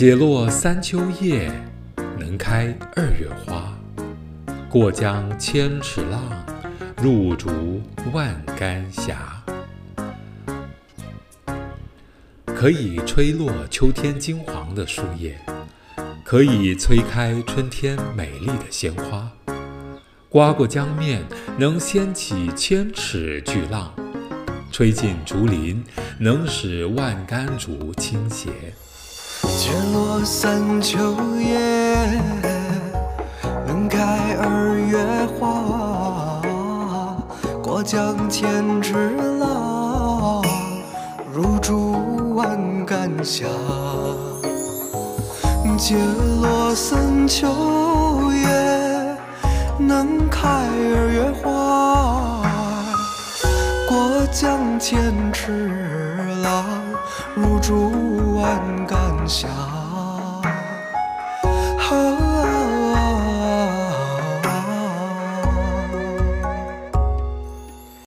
解落三秋叶，能开二月花。过江千尺浪，入竹万竿斜。可以吹落秋天金黄的树叶，可以催开春天美丽的鲜花。刮过江面，能掀起千尺巨浪；吹进竹林，能使万竿竹倾斜。解落三秋叶，能开二月花。过江千尺浪，入竹万竿斜。解落三秋叶，能开二月花。过江千尺浪，入竹万竿斜。